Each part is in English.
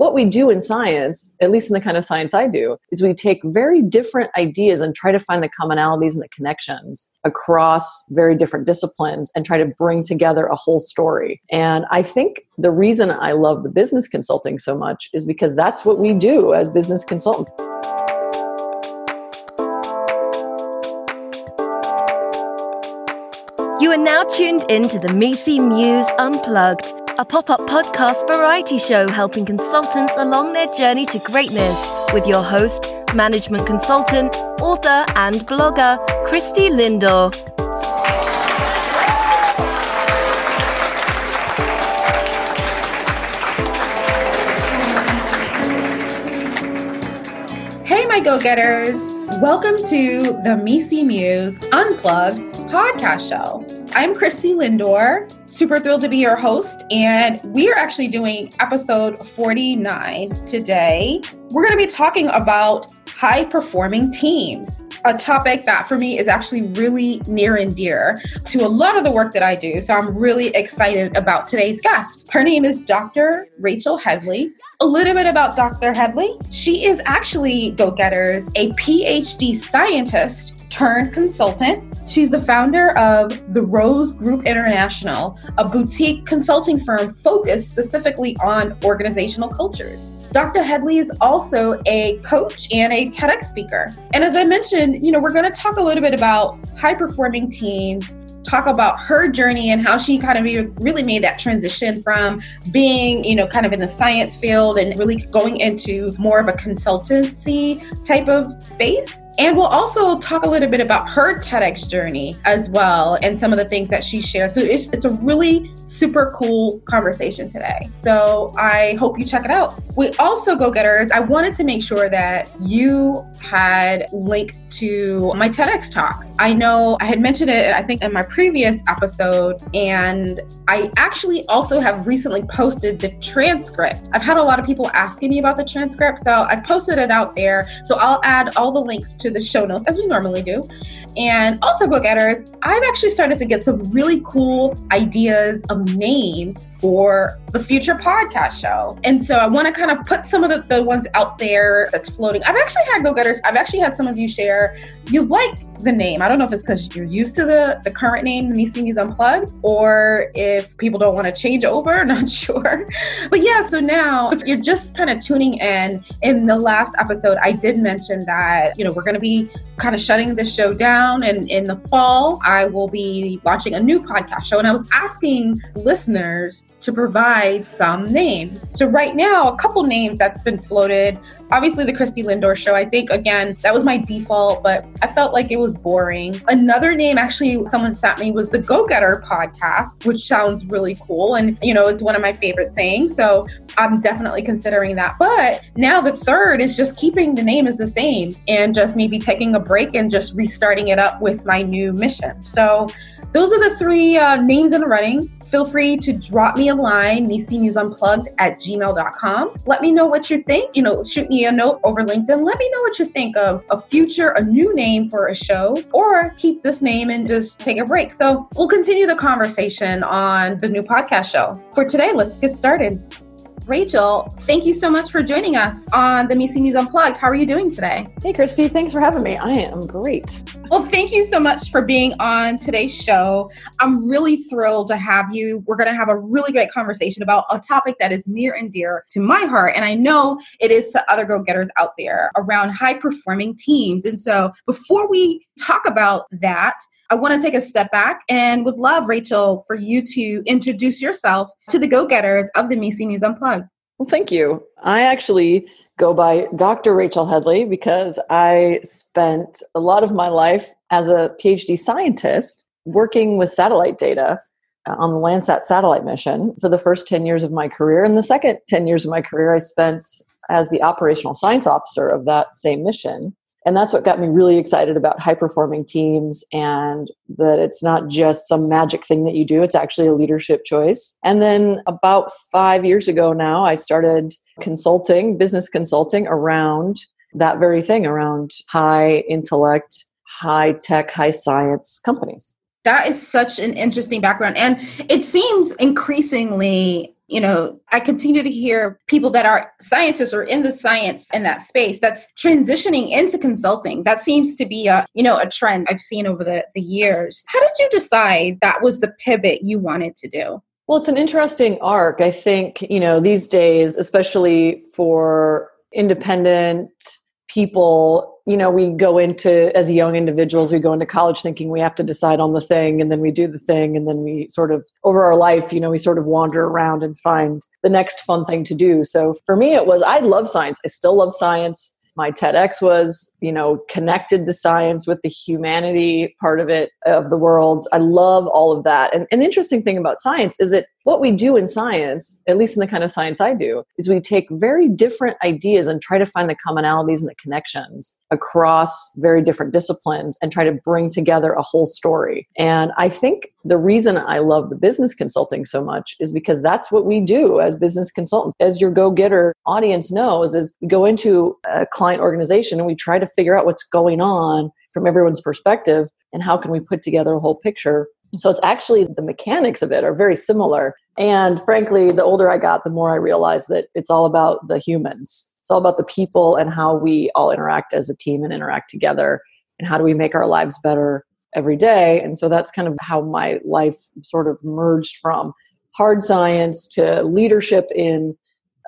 what we do in science, at least in the kind of science I do, is we take very different ideas and try to find the commonalities and the connections across very different disciplines and try to bring together a whole story. And I think the reason I love the business consulting so much is because that's what we do as business consultants. You are now tuned in to the Misi Muse Unplugged, a pop up podcast variety show helping consultants along their journey to greatness with your host, management consultant, author, and blogger, Christy Lindor. Hey, my go getters! Welcome to the Misi Muse Unplugged podcast show. I'm Christy Lindor, super thrilled to be your host, and we are actually doing episode 49 today. We're going to be talking about high performing teams, a topic that for me is actually really near and dear to a lot of the work that I do. So I'm really excited about today's guest. Her name is Dr. Rachel Headley. A little bit about Dr. Headley. She is actually, go getters, a PhD scientist turned consultant. She's the founder of the Rose Group International, a boutique consulting firm focused specifically on organizational cultures. Dr. Headley is also a coach and a TEDx speaker. And as I mentioned, you know, we're going to talk a little bit about high performing teams, talk about her journey and how she kind of really made that transition from being, you know, kind of in the science field and really going into more of a consultancy type of space and we'll also talk a little bit about her TEDx journey as well and some of the things that she shares. So it's, it's a really super cool conversation today. So I hope you check it out. We also, go getters, I wanted to make sure that you had link to my TEDx talk. I know I had mentioned it, I think, in my previous episode, and I actually also have recently posted the transcript. I've had a lot of people asking me about the transcript, so I posted it out there. So I'll add all the links to the show notes as we normally do. And also, go getters, I've actually started to get some really cool ideas of names for the future podcast show. And so I want to kind of put some of the, the ones out there that's floating. I've actually had go getters, I've actually had some of you share you like the name. I don't know if it's because you're used to the, the current name, Misi Muse Unplugged, or if people don't want to change over, not sure. But yeah, so now if you're just kind of tuning in, in the last episode, I did mention that, you know, we're going to be kind of shutting this show down. And in the fall, I will be launching a new podcast show. And I was asking listeners to provide some names. So right now, a couple names that's been floated. Obviously, the Christy Lindor show. I think again that was my default, but I felt like it was boring. Another name actually someone sent me was the Go Getter podcast, which sounds really cool, and you know it's one of my favorite sayings. So I'm definitely considering that. But now the third is just keeping the name as the same and just maybe taking a break and just restarting it up with my new mission. So those are the three uh, names in the running feel free to drop me a line, unplugged at gmail.com. Let me know what you think. You know, shoot me a note over LinkedIn. Let me know what you think of a future, a new name for a show, or keep this name and just take a break. So we'll continue the conversation on the new podcast show. For today, let's get started. Rachel, thank you so much for joining us on the Misi Muse Unplugged. How are you doing today? Hey, Christy, thanks for having me. I am great. Well, thank you so much for being on today's show. I'm really thrilled to have you. We're going to have a really great conversation about a topic that is near and dear to my heart. And I know it is to other go getters out there around high performing teams. And so before we talk about that, I want to take a step back and would love, Rachel, for you to introduce yourself to the go getters of the Misi Muse Unplugged. Well, thank you. I actually go by Dr. Rachel Headley because I spent a lot of my life as a PhD scientist working with satellite data uh, on the Landsat satellite mission for the first 10 years of my career. And the second 10 years of my career, I spent as the operational science officer of that same mission. And that's what got me really excited about high performing teams and that it's not just some magic thing that you do, it's actually a leadership choice. And then about five years ago now, I started consulting, business consulting around that very thing, around high intellect, high tech, high science companies. That is such an interesting background. And it seems increasingly you know, I continue to hear people that are scientists or in the science in that space that's transitioning into consulting. That seems to be a, you know, a trend I've seen over the, the years. How did you decide that was the pivot you wanted to do? Well, it's an interesting arc. I think, you know, these days, especially for independent people you know we go into as young individuals we go into college thinking we have to decide on the thing and then we do the thing and then we sort of over our life you know we sort of wander around and find the next fun thing to do. So for me it was i love science. I still love science my TEDx was, you know, connected the science with the humanity part of it, of the world. I love all of that. And an interesting thing about science is that what we do in science, at least in the kind of science I do, is we take very different ideas and try to find the commonalities and the connections across very different disciplines and try to bring together a whole story. And I think the reason I love the business consulting so much is because that's what we do as business consultants. As your go-getter audience knows, is we go into a client organization and we try to figure out what's going on from everyone's perspective and how can we put together a whole picture so it's actually the mechanics of it are very similar. And frankly, the older I got, the more I realized that it's all about the humans. It's all about the people and how we all interact as a team and interact together and how do we make our lives better every day. And so that's kind of how my life sort of merged from hard science to leadership in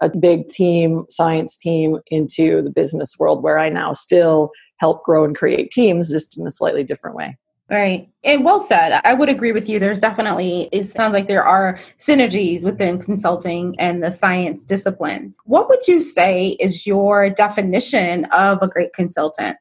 a big team, science team, into the business world where I now still help grow and create teams just in a slightly different way. Right. And well said. I would agree with you. There's definitely, it sounds like there are synergies within consulting and the science disciplines. What would you say is your definition of a great consultant?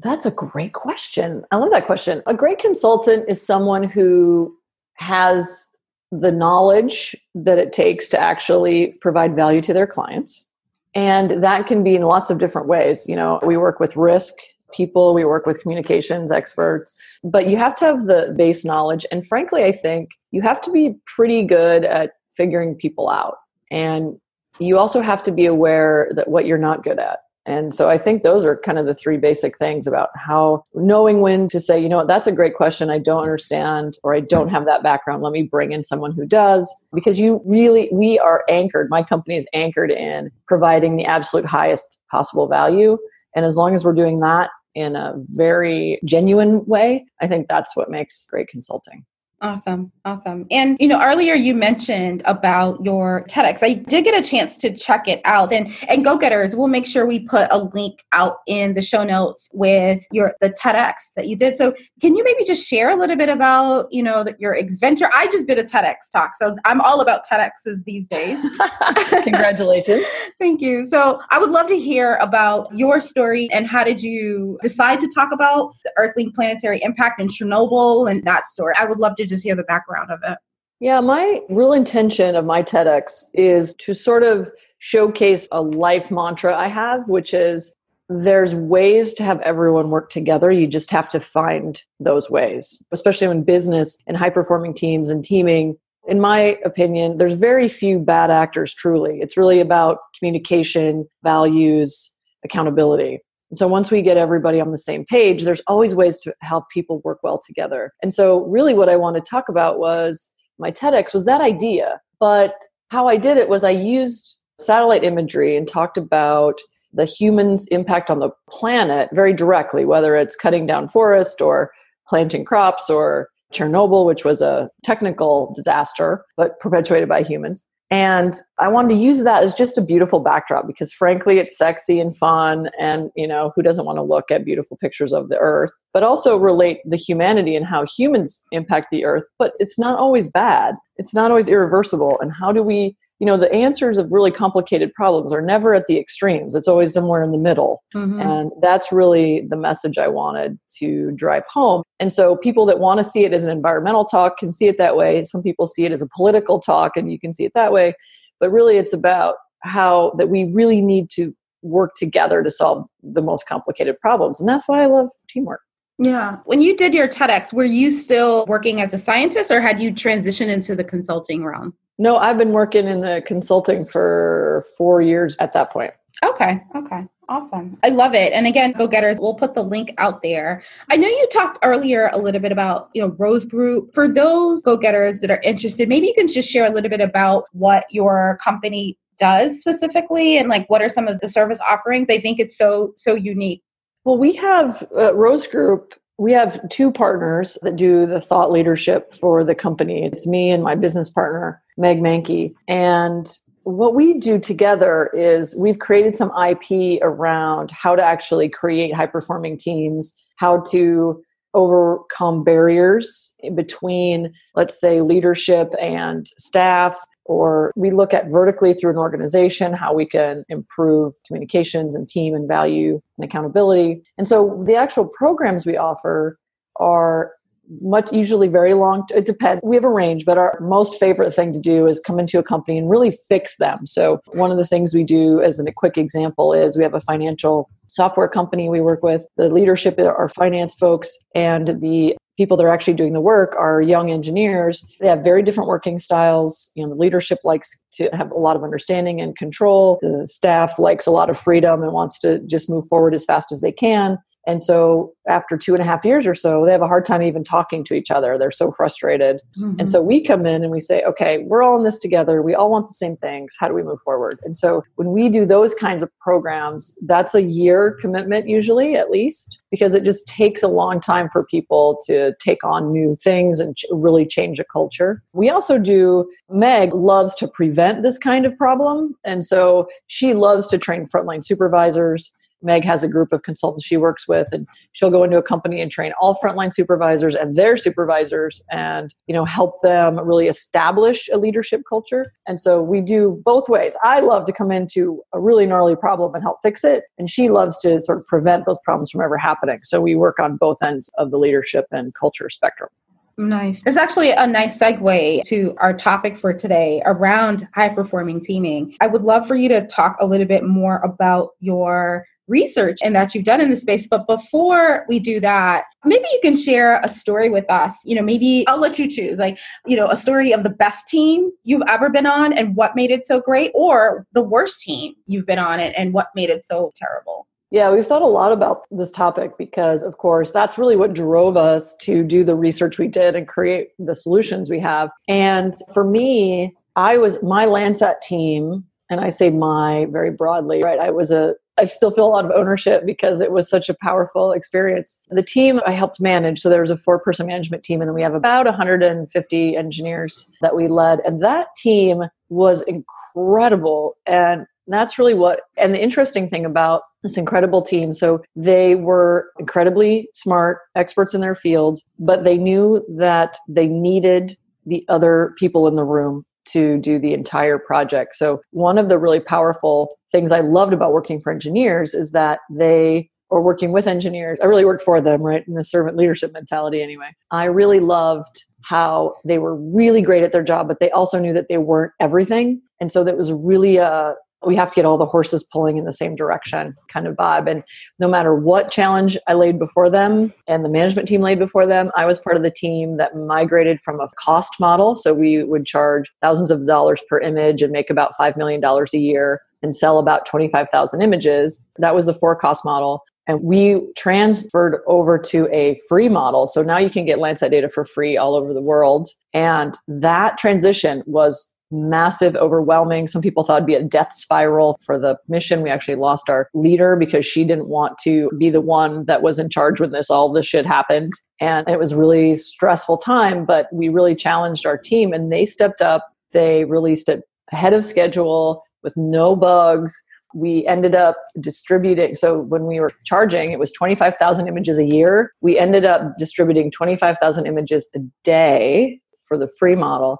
That's a great question. I love that question. A great consultant is someone who has the knowledge that it takes to actually provide value to their clients. And that can be in lots of different ways. You know, we work with risk people, we work with communications experts, but you have to have the base knowledge. And frankly, I think you have to be pretty good at figuring people out. And you also have to be aware that what you're not good at. And so I think those are kind of the three basic things about how knowing when to say, you know what, that's a great question. I don't understand or I don't have that background. Let me bring in someone who does. Because you really, we are anchored, my company is anchored in providing the absolute highest possible value. And as long as we're doing that, in a very genuine way, I think that's what makes great consulting. Awesome. Awesome. And, you know, earlier you mentioned about your TEDx. I did get a chance to check it out. And, and go getters, we'll make sure we put a link out in the show notes with your, the TEDx that you did. So can you maybe just share a little bit about, you know, your adventure? I just did a TEDx talk. So I'm all about TEDx's these days. Congratulations. Thank you. So I would love to hear about your story and how did you decide to talk about the Earthlink planetary impact in Chernobyl and that story. I would love to just just hear the background of it. Yeah, my real intention of my TEDx is to sort of showcase a life mantra I have, which is there's ways to have everyone work together. You just have to find those ways, especially in business and high performing teams and teaming. In my opinion, there's very few bad actors truly. It's really about communication, values, accountability. So once we get everybody on the same page, there's always ways to help people work well together. And so really what I want to talk about was my TEDx was that idea. But how I did it was I used satellite imagery and talked about the human's impact on the planet very directly, whether it's cutting down forest or planting crops or Chernobyl, which was a technical disaster, but perpetuated by humans. And I wanted to use that as just a beautiful backdrop because frankly it's sexy and fun and you know who doesn't want to look at beautiful pictures of the earth? But also relate the humanity and how humans impact the earth. But it's not always bad. It's not always irreversible. And how do we you know the answers of really complicated problems are never at the extremes. It's always somewhere in the middle. Mm-hmm. and that's really the message i wanted to drive home. And so people that want to see it as an environmental talk can see it that way. Some people see it as a political talk and you can see it that way. But really it's about how that we really need to work together to solve the most complicated problems. And that's why i love teamwork. Yeah. When you did your TEDx, were you still working as a scientist or had you transitioned into the consulting realm? No, I've been working in the consulting for four years at that point. Okay. Okay. Awesome. I love it. And again, go getters, we'll put the link out there. I know you talked earlier a little bit about, you know, Rose Group. For those go getters that are interested, maybe you can just share a little bit about what your company does specifically and like what are some of the service offerings. I think it's so so unique. Well, we have uh, Rose Group we have two partners that do the thought leadership for the company. It's me and my business partner, Meg Mankey. And what we do together is we've created some IP around how to actually create high performing teams, how to overcome barriers between, let's say, leadership and staff. Or we look at vertically through an organization how we can improve communications and team and value and accountability. And so the actual programs we offer are much usually very long it depends we have a range but our most favorite thing to do is come into a company and really fix them so one of the things we do as a quick example is we have a financial software company we work with. The leadership are finance folks and the people that are actually doing the work are young engineers. They have very different working styles. You know the leadership likes to have a lot of understanding and control. The staff likes a lot of freedom and wants to just move forward as fast as they can and so after two and a half years or so, they have a hard time even talking to each other. They're so frustrated. Mm-hmm. And so we come in and we say, okay, we're all in this together. We all want the same things. How do we move forward? And so when we do those kinds of programs, that's a year commitment usually at least, because it just takes a long time for people to take on new things and ch- really change a culture. We also do, Meg loves to prevent this kind of problem. And so she loves to train frontline supervisors Meg has a group of consultants she works with, and she'll go into a company and train all frontline supervisors and their supervisors, and you know help them really establish a leadership culture. And so we do both ways. I love to come into a really gnarly problem and help fix it, and she loves to sort of prevent those problems from ever happening. So we work on both ends of the leadership and culture spectrum. Nice. It's actually a nice segue to our topic for today around high performing teaming. I would love for you to talk a little bit more about your research and that you've done in the space. But before we do that, maybe you can share a story with us. You know, maybe I'll let you choose, like, you know, a story of the best team you've ever been on and what made it so great, or the worst team you've been on it and what made it so terrible. Yeah, we've thought a lot about this topic because, of course, that's really what drove us to do the research we did and create the solutions we have. And for me, I was my Landsat team, and I say my very broadly, right? I was a I still feel a lot of ownership because it was such a powerful experience. The team I helped manage, so there was a four person management team, and then we have about 150 engineers that we led. And that team was incredible. And that's really what, and the interesting thing about this incredible team. So they were incredibly smart, experts in their field, but they knew that they needed the other people in the room to do the entire project. So, one of the really powerful things I loved about working for engineers is that they or working with engineers, I really worked for them, right? In the servant leadership mentality, anyway. I really loved how they were really great at their job, but they also knew that they weren't everything. And so that was really a, we have to get all the horses pulling in the same direction kind of vibe. And no matter what challenge I laid before them and the management team laid before them, I was part of the team that migrated from a cost model. So we would charge thousands of dollars per image and make about $5 million a year and sell about 25,000 images. That was the four cost model. And we transferred over to a free model. So now you can get Landsat data for free all over the world. And that transition was massive, overwhelming. Some people thought it'd be a death spiral for the mission. We actually lost our leader because she didn't want to be the one that was in charge when this all this shit happened. And it was really stressful time, but we really challenged our team and they stepped up. They released it ahead of schedule with no bugs. We ended up distributing. So when we were charging, it was 25,000 images a year. We ended up distributing 25,000 images a day for the free model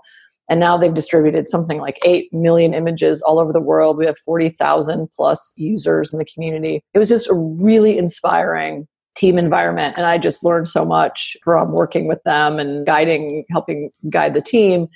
and now they've distributed something like 8 million images all over the world. We have 40,000 plus users in the community. It was just a really inspiring team environment. And I just learned so much from working with them and guiding, helping guide the team.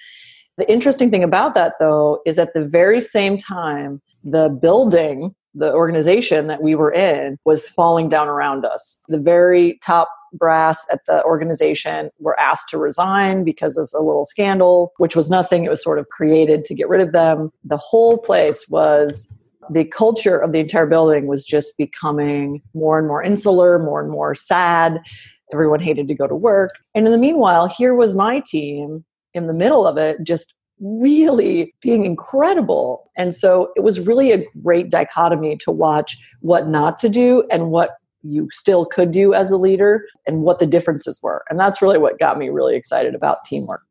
The interesting thing about that, though, is at the very same time, the building, the organization that we were in, was falling down around us. The very top brass at the organization were asked to resign because of a little scandal, which was nothing. It was sort of created to get rid of them. The whole place was the culture of the entire building was just becoming more and more insular, more and more sad. Everyone hated to go to work. And in the meanwhile, here was my team in the middle of it, just really being incredible. And so it was really a great dichotomy to watch what not to do and what you still could do as a leader and what the differences were. And that's really what got me really excited about teamwork.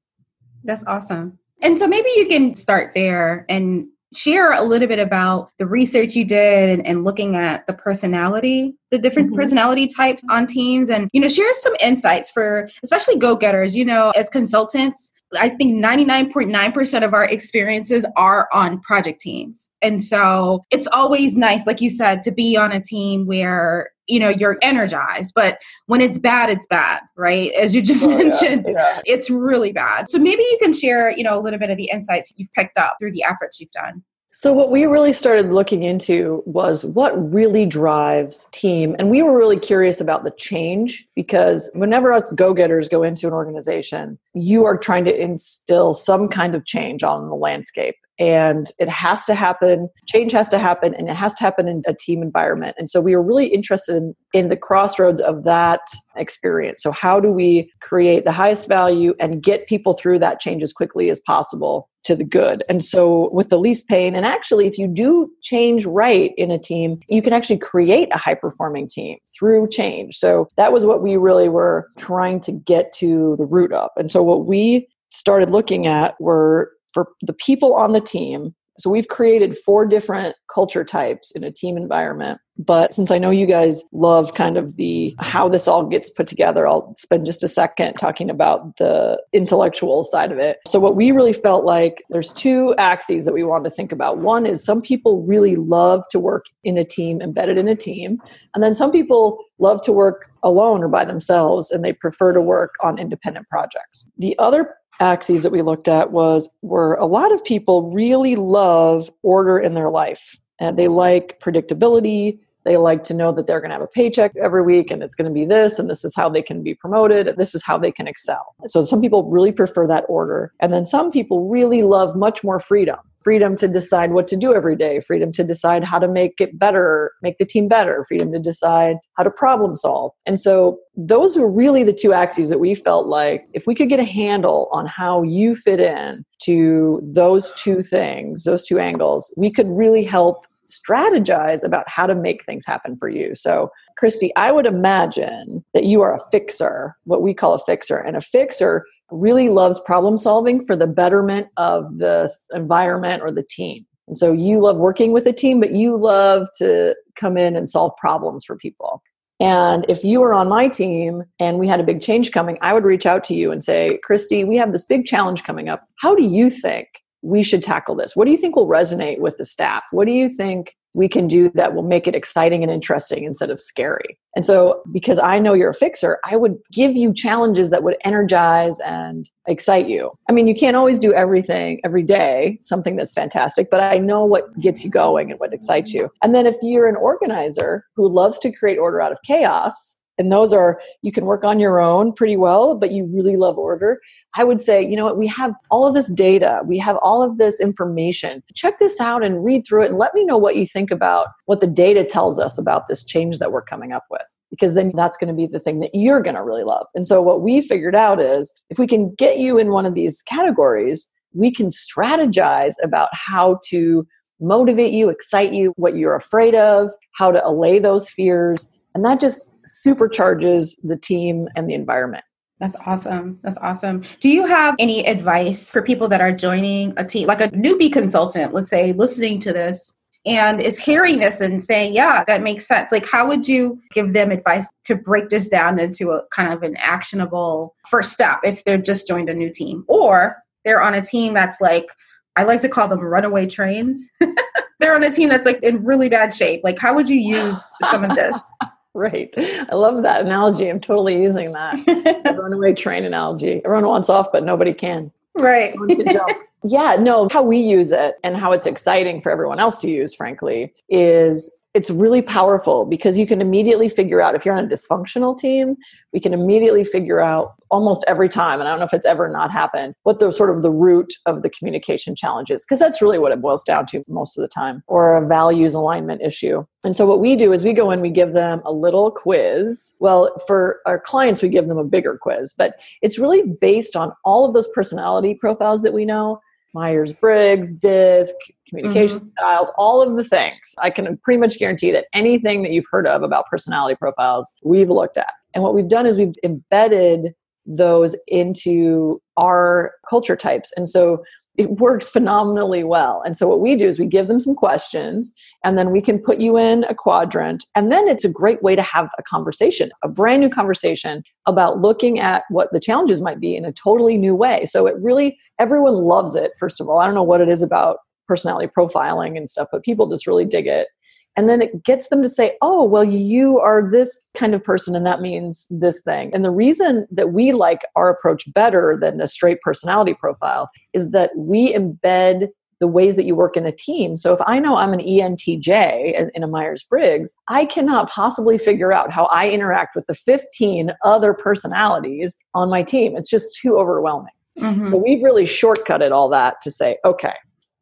That's awesome. And so maybe you can start there and share a little bit about the research you did and, and looking at the personality the different mm-hmm. personality types on teams and you know share some insights for especially go-getters you know as consultants I think 99.9% of our experiences are on project teams. And so it's always nice, like you said, to be on a team where, you know, you're energized. But when it's bad, it's bad, right? As you just oh, mentioned, yeah, yeah. it's really bad. So maybe you can share, you know, a little bit of the insights you've picked up through the efforts you've done. So, what we really started looking into was what really drives team. And we were really curious about the change because whenever us go getters go into an organization, you are trying to instill some kind of change on the landscape and it has to happen change has to happen and it has to happen in a team environment. And so we were really interested in, in, the crossroads of that experience. So how do we create the highest value and get people through that change as quickly as possible to the good? And so with the least pain and actually if you do change right in a team you can actually create a high performing team through change. So that was what we really were trying to get to the root of. And so what we started looking at were for the people on the team. So we've created four different culture types in a team environment. But since i know you guys love kind of the how this all gets put together i'll spend just a second talking about the intellectual side of it. So what we really felt like there's two axes that we wanted to think about. One is some people really love to work in a team embedded in a team. And then some people love to work alone or by themselves and they prefer to work on independent projects. The other axes that we looked at was where a lot of people really love order in their life and they like predictability they like to know that they're going to have a paycheck every week and it's going to be this and this is how they can be promoted and this is how they can excel. So some people really prefer that order. And then some people really love much more freedom freedom to decide what to do every day, freedom to decide how to make it better, make the team better, freedom to decide how to problem solve. And so those are really the two axes that we felt like if we could get a handle on how you fit in to those two things, those two angles, we could really help strategize about how to make things happen for you. So, Christy, I would imagine that you are a fixer, what we call a fixer. And a fixer really loves problem solving for the betterment of the environment or the team. And so you love working with a team, but you love to come in and solve problems for people. And if you were on my team and we had a big change coming, I would reach out to you and say, Christy, we have this big challenge coming up. How do you think we should tackle this? What do you think will resonate with the staff? What do you think we can do that will make it exciting and interesting instead of scary? And so, because I know you're a fixer, I would give you challenges that would energize and excite you. I mean, you can't always do everything every day, something that's fantastic, but I know what gets you going and what excites you. And then, if you're an organizer who loves to create order out of chaos, and those are you can work on your own pretty well but you really love order i would say you know what we have all of this data we have all of this information check this out and read through it and let me know what you think about what the data tells us about this change that we're coming up with because then that's going to be the thing that you're going to really love and so what we figured out is if we can get you in one of these categories we can strategize about how to motivate you excite you what you're afraid of how to allay those fears and that just supercharges the team and the environment. That's awesome. That's awesome. Do you have any advice for people that are joining a team, like a newbie consultant, let's say, listening to this and is hearing this and saying, yeah, that makes sense? Like, how would you give them advice to break this down into a kind of an actionable first step if they're just joined a new team? Or they're on a team that's like, I like to call them runaway trains. they're on a team that's like in really bad shape. Like, how would you use some of this? Right. I love that analogy. I'm totally using that. runaway train analogy. Everyone wants off, but nobody can. Right. yeah, no, how we use it and how it's exciting for everyone else to use, frankly, is it's really powerful because you can immediately figure out if you're on a dysfunctional team we can immediately figure out almost every time and i don't know if it's ever not happened what the sort of the root of the communication challenge is because that's really what it boils down to most of the time or a values alignment issue. And so what we do is we go in we give them a little quiz. Well for our clients we give them a bigger quiz but it's really based on all of those personality profiles that we know Myers Briggs, DISC, communication mm-hmm. styles, all of the things. I can pretty much guarantee that anything that you've heard of about personality profiles, we've looked at. And what we've done is we've embedded those into our culture types. And so it works phenomenally well. And so what we do is we give them some questions and then we can put you in a quadrant. And then it's a great way to have a conversation, a brand new conversation about looking at what the challenges might be in a totally new way. So it really, everyone loves it, first of all. I don't know what it is about personality profiling and stuff, but people just really dig it and then it gets them to say oh well you are this kind of person and that means this thing and the reason that we like our approach better than a straight personality profile is that we embed the ways that you work in a team. So if I know I'm an ENTJ in a Myers Briggs, I cannot possibly figure out how I interact with the 15 other personalities on my team. It's just too overwhelming. Mm-hmm. So we've really shortcutted all that to say, okay,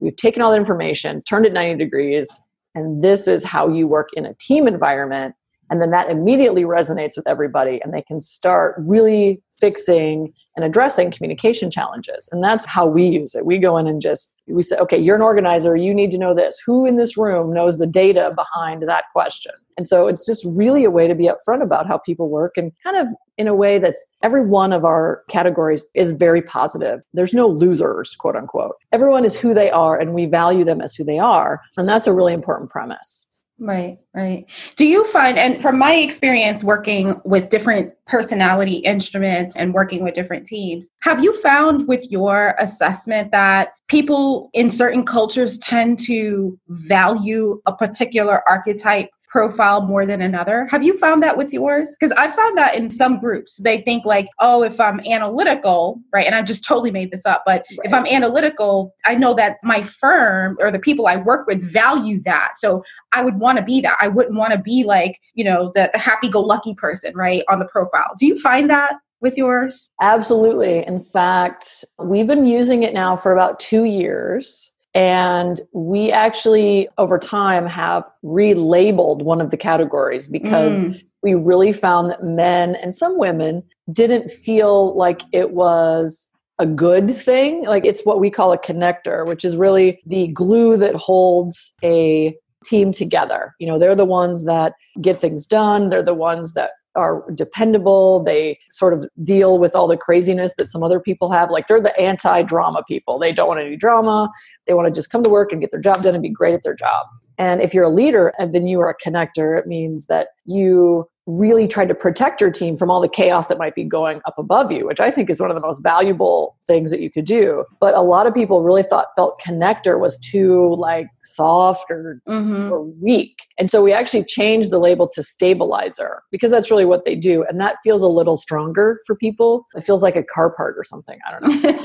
we've taken all the information, turned it 90 degrees, and this is how you work in a team environment. And then that immediately resonates with everybody and they can start really fixing and addressing communication challenges. And that's how we use it. We go in and just we say okay you're an organizer. You need to know this. Who in this room knows the data behind that question? And so it's just really a way to be upfront about how people work and kind of in a way that's every one of our categories is very positive. There's no losers quote unquote. Everyone is who they are and we value them as who they are. And that's a really important premise Right, right. Do you find, and from my experience working with different personality instruments and working with different teams, have you found with your assessment that people in certain cultures tend to value a particular archetype profile more than another. Have you found that with yours? Because I found that in some groups, they think like, oh, if I'm analytical, right? And I just totally made this up, but right. if I'm analytical, I know that my firm or the people I work with value that. So I would want to be that. I wouldn't want to be like, you know, the, the happy go lucky person, right? On the profile. Do you find that? with yours? Absolutely. In fact, we've been using it now for about two years. And we actually, over time, have relabeled one of the categories because mm. we really found that men and some women didn't feel like it was a good thing. Like it's what we call a connector, which is really the glue that holds a team together. You know, they're the ones that get things done, they're the ones that are dependable. They sort of deal with all the craziness that some other people have. Like they're the anti drama people. They don't want any drama. They want to just come to work and get their job done and be great at their job. And if you're a leader and then you are a connector, it means that you really try to protect your team from all the chaos that might be going up above you, which I think is one of the most valuable things that you could do. But a lot of people really thought felt connector was too like soft or, mm-hmm. or weak. And so we actually changed the label to stabilizer because that's really what they do. And that feels a little stronger for people. It feels like a car part or something. I don't know.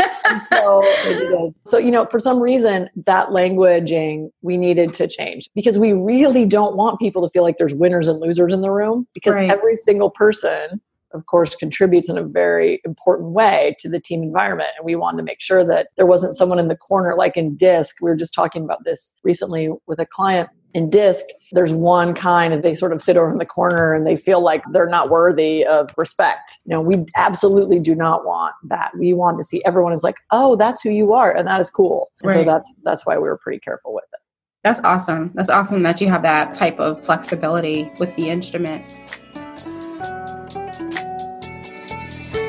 so, so, you know, for some reason, that languaging we needed to change because we really don't want people to feel like there's winners and losers in the room because because right. every single person of course contributes in a very important way to the team environment. And we wanted to make sure that there wasn't someone in the corner like in disc we were just talking about this recently with a client in disc. There's one kind and they sort of sit over in the corner and they feel like they're not worthy of respect. You know we absolutely do not want that. We want to see everyone is like oh that's who you are and that is cool. And right. so that's that's why we were pretty careful with it. That's awesome. That's awesome that you have that type of flexibility with the instrument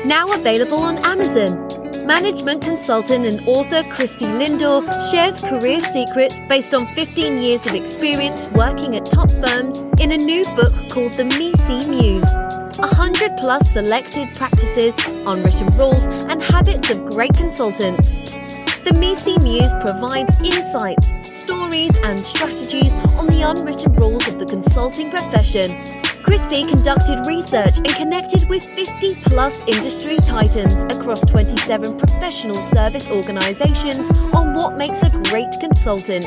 Now available on Amazon. Management consultant and author Christy Lindor shares career secrets based on 15 years of experience working at top firms in a new book called The Misi Muse. 100 plus selected practices, unwritten rules, and habits of great consultants. The Misi Muse provides insights, stories, and strategies on the unwritten rules of the consulting profession Christy conducted research and connected with 50 plus industry titans across 27 professional service organizations on what makes a great consultant.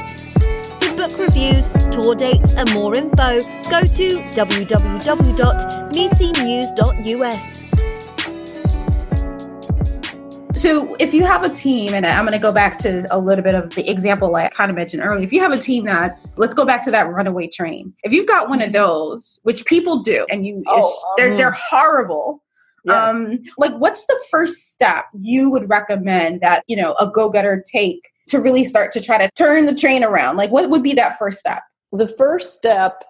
For book reviews, tour dates, and more info, go to www.misimuse.us. So, if you have a team, and I'm going to go back to a little bit of the example I kind of mentioned earlier. If you have a team that's, let's go back to that runaway train. If you've got one of those, which people do, and you, oh, they're um, they're horrible. Yes. Um, like, what's the first step you would recommend that you know a go getter take to really start to try to turn the train around? Like, what would be that first step? The first step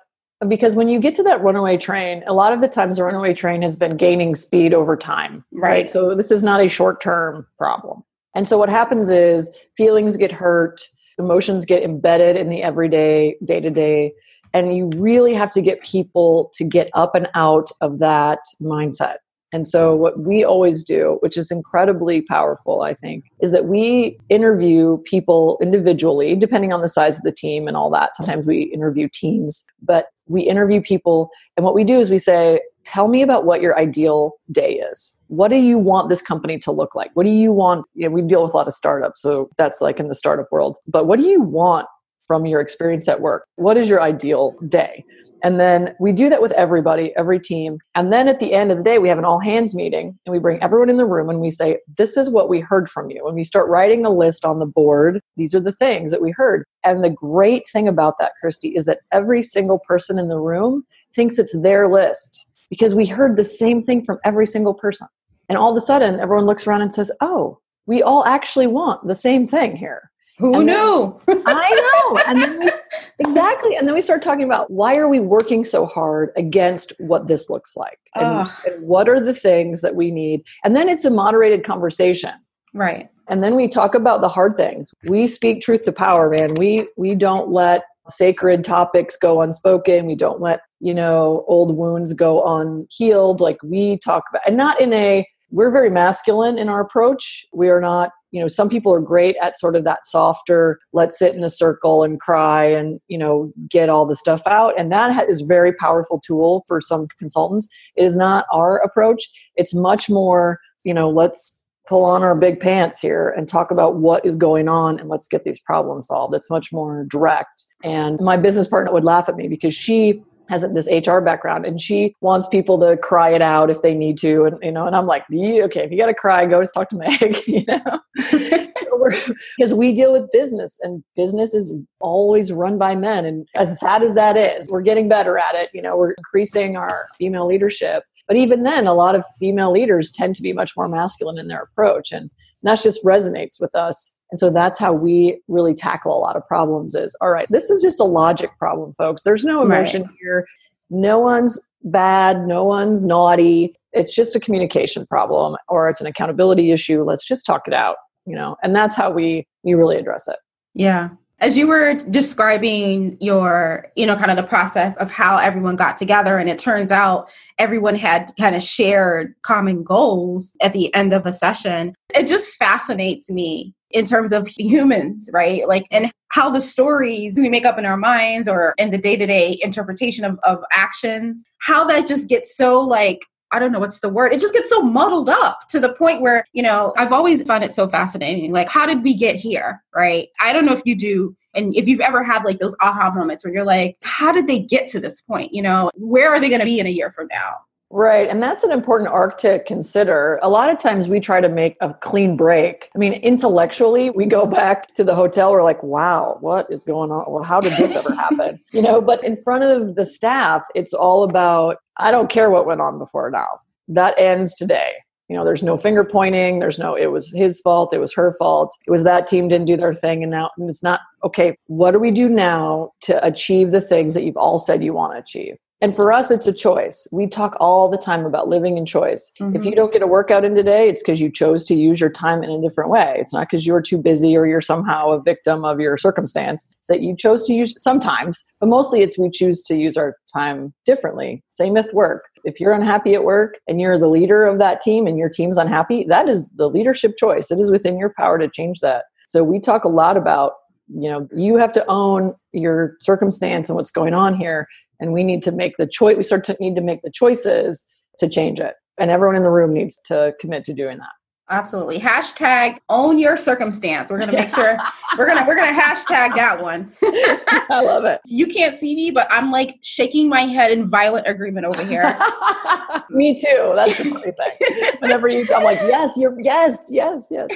because when you get to that runaway train a lot of the times the runaway train has been gaining speed over time right, right? so this is not a short term problem. And so what happens is feelings get hurt emotions get embedded in the everyday day to day and you really have to get people to get up and out of that mindset and so, what we always do, which is incredibly powerful, I think, is that we interview people individually, depending on the size of the team and all that. Sometimes we interview teams, but we interview people. And what we do is we say, Tell me about what your ideal day is. What do you want this company to look like? What do you want? You know, we deal with a lot of startups, so that's like in the startup world. But what do you want from your experience at work? What is your ideal day? And then we do that with everybody, every team. And then at the end of the day, we have an all hands meeting and we bring everyone in the room and we say, This is what we heard from you. And we start writing a list on the board. These are the things that we heard. And the great thing about that, Christy, is that every single person in the room thinks it's their list because we heard the same thing from every single person. And all of a sudden, everyone looks around and says, Oh, we all actually want the same thing here. Who and knew? Then, I know. And then we, exactly. And then we start talking about why are we working so hard against what this looks like? And, and, what are the things that we need? And then it's a moderated conversation. Right. And then we talk about the hard things. We speak truth to power, man. We we don't let sacred topics go unspoken. We don't let, you know, old wounds go unhealed. Like we talk about and not in a we're very masculine in our approach. We are not you know some people are great at sort of that softer let's sit in a circle and cry and you know get all the stuff out and that is very powerful tool for some consultants. It is not our approach. It's much more you know let's pull on our big pants here and talk about what is going on and let's get these problems solved. It's much more direct and my business partner would laugh at me because she has this HR background and she wants people to cry it out if they need to. And, you know, and I'm like, okay, if you got to cry, go just talk to Meg, you know, because we deal with business and business is always run by men. And as sad as that is, we're getting better at it. You know, we're increasing our female leadership. But even then, a lot of female leaders tend to be much more masculine in their approach. And that just resonates with us and so that's how we really tackle a lot of problems is all right, this is just a logic problem, folks. There's no emotion right. here. No one's bad, no one's naughty. It's just a communication problem or it's an accountability issue. Let's just talk it out, you know. And that's how we we really address it. Yeah as you were describing your you know kind of the process of how everyone got together and it turns out everyone had kind of shared common goals at the end of a session it just fascinates me in terms of humans right like and how the stories we make up in our minds or in the day-to-day interpretation of, of actions how that just gets so like I don't know what's the word. It just gets so muddled up to the point where, you know, I've always found it so fascinating. Like, how did we get here? Right. I don't know if you do. And if you've ever had like those aha moments where you're like, how did they get to this point? You know, where are they going to be in a year from now? Right. And that's an important arc to consider. A lot of times we try to make a clean break. I mean, intellectually, we go back to the hotel. We're like, wow, what is going on? Well, how did this ever happen? You know, but in front of the staff, it's all about, I don't care what went on before now. That ends today. You know, there's no finger pointing. There's no, it was his fault. It was her fault. It was that team didn't do their thing. And now and it's not, okay, what do we do now to achieve the things that you've all said you want to achieve? And for us, it's a choice. We talk all the time about living in choice. Mm-hmm. If you don't get a workout in today, it's because you chose to use your time in a different way. It's not because you're too busy or you're somehow a victim of your circumstance. It's that you chose to use sometimes, but mostly it's we choose to use our time differently. Same with work. If you're unhappy at work and you're the leader of that team and your team's unhappy, that is the leadership choice. It is within your power to change that. So we talk a lot about you know you have to own your circumstance and what's going on here and we need to make the choice we start to need to make the choices to change it. And everyone in the room needs to commit to doing that Absolutely. Hashtag own your circumstance. We're gonna make sure we're gonna we're gonna hashtag that one. I love it. You can't see me, but I'm like shaking my head in violent agreement over here. me too. That's the funny thing. Whenever you I'm like, yes, you're yes, yes, yes.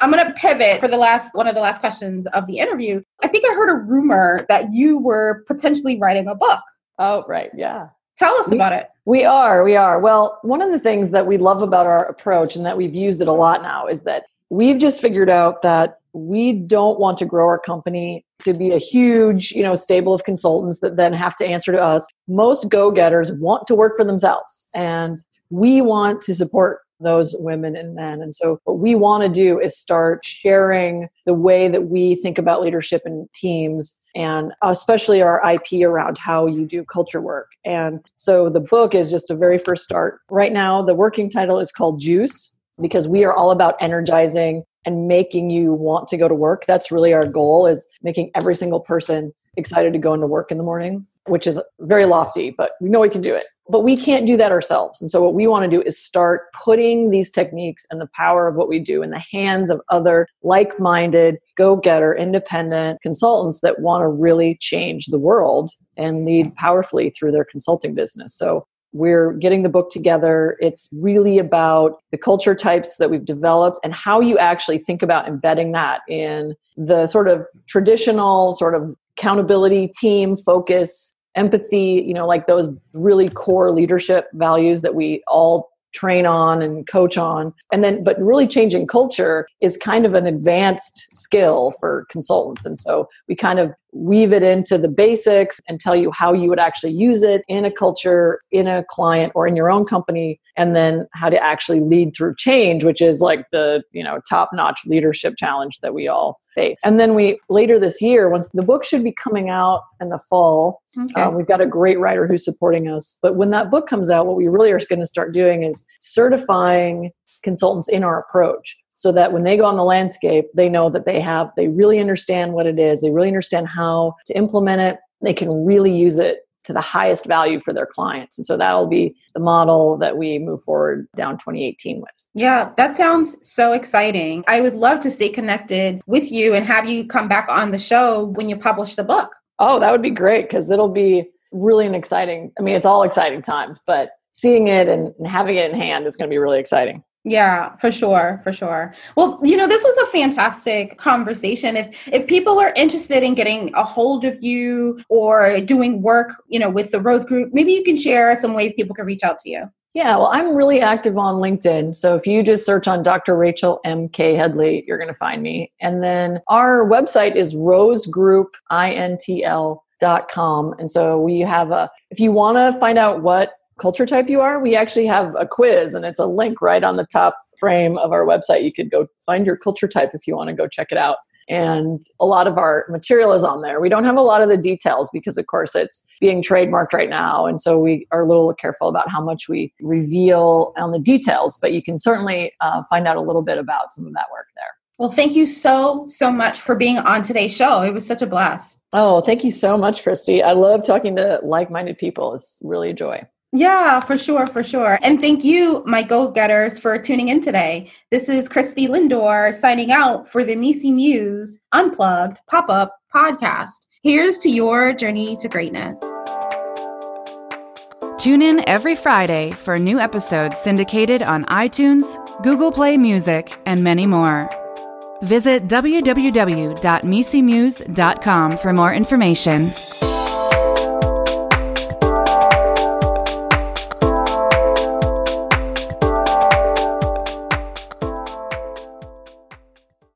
I'm gonna pivot for the last one of the last questions of the interview. I think I heard a rumor that you were potentially writing a book. Oh, right. Yeah. Tell us about it. We are, we are. Well, one of the things that we love about our approach and that we've used it a lot now is that we've just figured out that we don't want to grow our company to be a huge, you know, stable of consultants that then have to answer to us. Most go-getters want to work for themselves and we want to support those women and men. And so, what we want to do is start sharing the way that we think about leadership and teams and especially our IP around how you do culture work. And so, the book is just a very first start. Right now, the working title is called Juice because we are all about energizing and making you want to go to work. That's really our goal is making every single person excited to go into work in the morning, which is very lofty, but we know we can do it. But we can't do that ourselves. And so, what we want to do is start putting these techniques and the power of what we do in the hands of other like minded, go getter, independent consultants that want to really change the world and lead powerfully through their consulting business. So, we're getting the book together. It's really about the culture types that we've developed and how you actually think about embedding that in the sort of traditional, sort of accountability, team focus empathy, you know, like those really core leadership values that we all train on and coach on. And then, but really changing culture is kind of an advanced skill for consultants. And so we kind of weave it into the basics and tell you how you would actually use it in a culture, in a client, or in your own company, and then how to actually lead through change, which is like the you know top notch leadership challenge that we all face. And then we later this year, once the book should be coming out in the fall, okay. um, we've got a great writer who's supporting us. But when that book comes out, what we really are going to start doing is certifying consultants in our approach so that when they go on the landscape, they know that they have, they really understand what it is, they really understand how to implement it, they can really use it to the highest value for their clients. And so that'll be the model that we move forward down 2018 with. Yeah, that sounds so exciting. I would love to stay connected with you and have you come back on the show when you publish the book. Oh, that would be great because it'll be really an exciting, I mean, it's all exciting times, but seeing it and having it in hand is going to be really exciting. Yeah, for sure, for sure. Well, you know, this was a fantastic conversation. If if people are interested in getting a hold of you or doing work, you know, with the Rose Group, maybe you can share some ways people can reach out to you. Yeah, well, I'm really active on LinkedIn. So if you just search on Dr. Rachel M. K. Headley, you're going to find me. And then our website is rosegroupintl.com. And so we have a, if you want to find out what culture type you are, we actually have a quiz and it's a link right on the top frame of our website. You could go find your culture type if you want to go check it out. And a lot of our material is on there. We don't have a lot of the details because, of course, it's being trademarked right now. And so we are a little careful about how much we reveal on the details, but you can certainly uh, find out a little bit about some of that work there. Well, thank you so, so much for being on today's show. It was such a blast. Oh, thank you so much, Christy. I love talking to like minded people. It's really a joy. Yeah, for sure, for sure. And thank you, my go getters, for tuning in today. This is Christy Lindor signing out for the Misi Muse Unplugged pop up podcast. Here's to your journey to greatness. Tune in every Friday for new episodes syndicated on iTunes, Google Play Music, and many more. Visit www.misimuse.com for more information.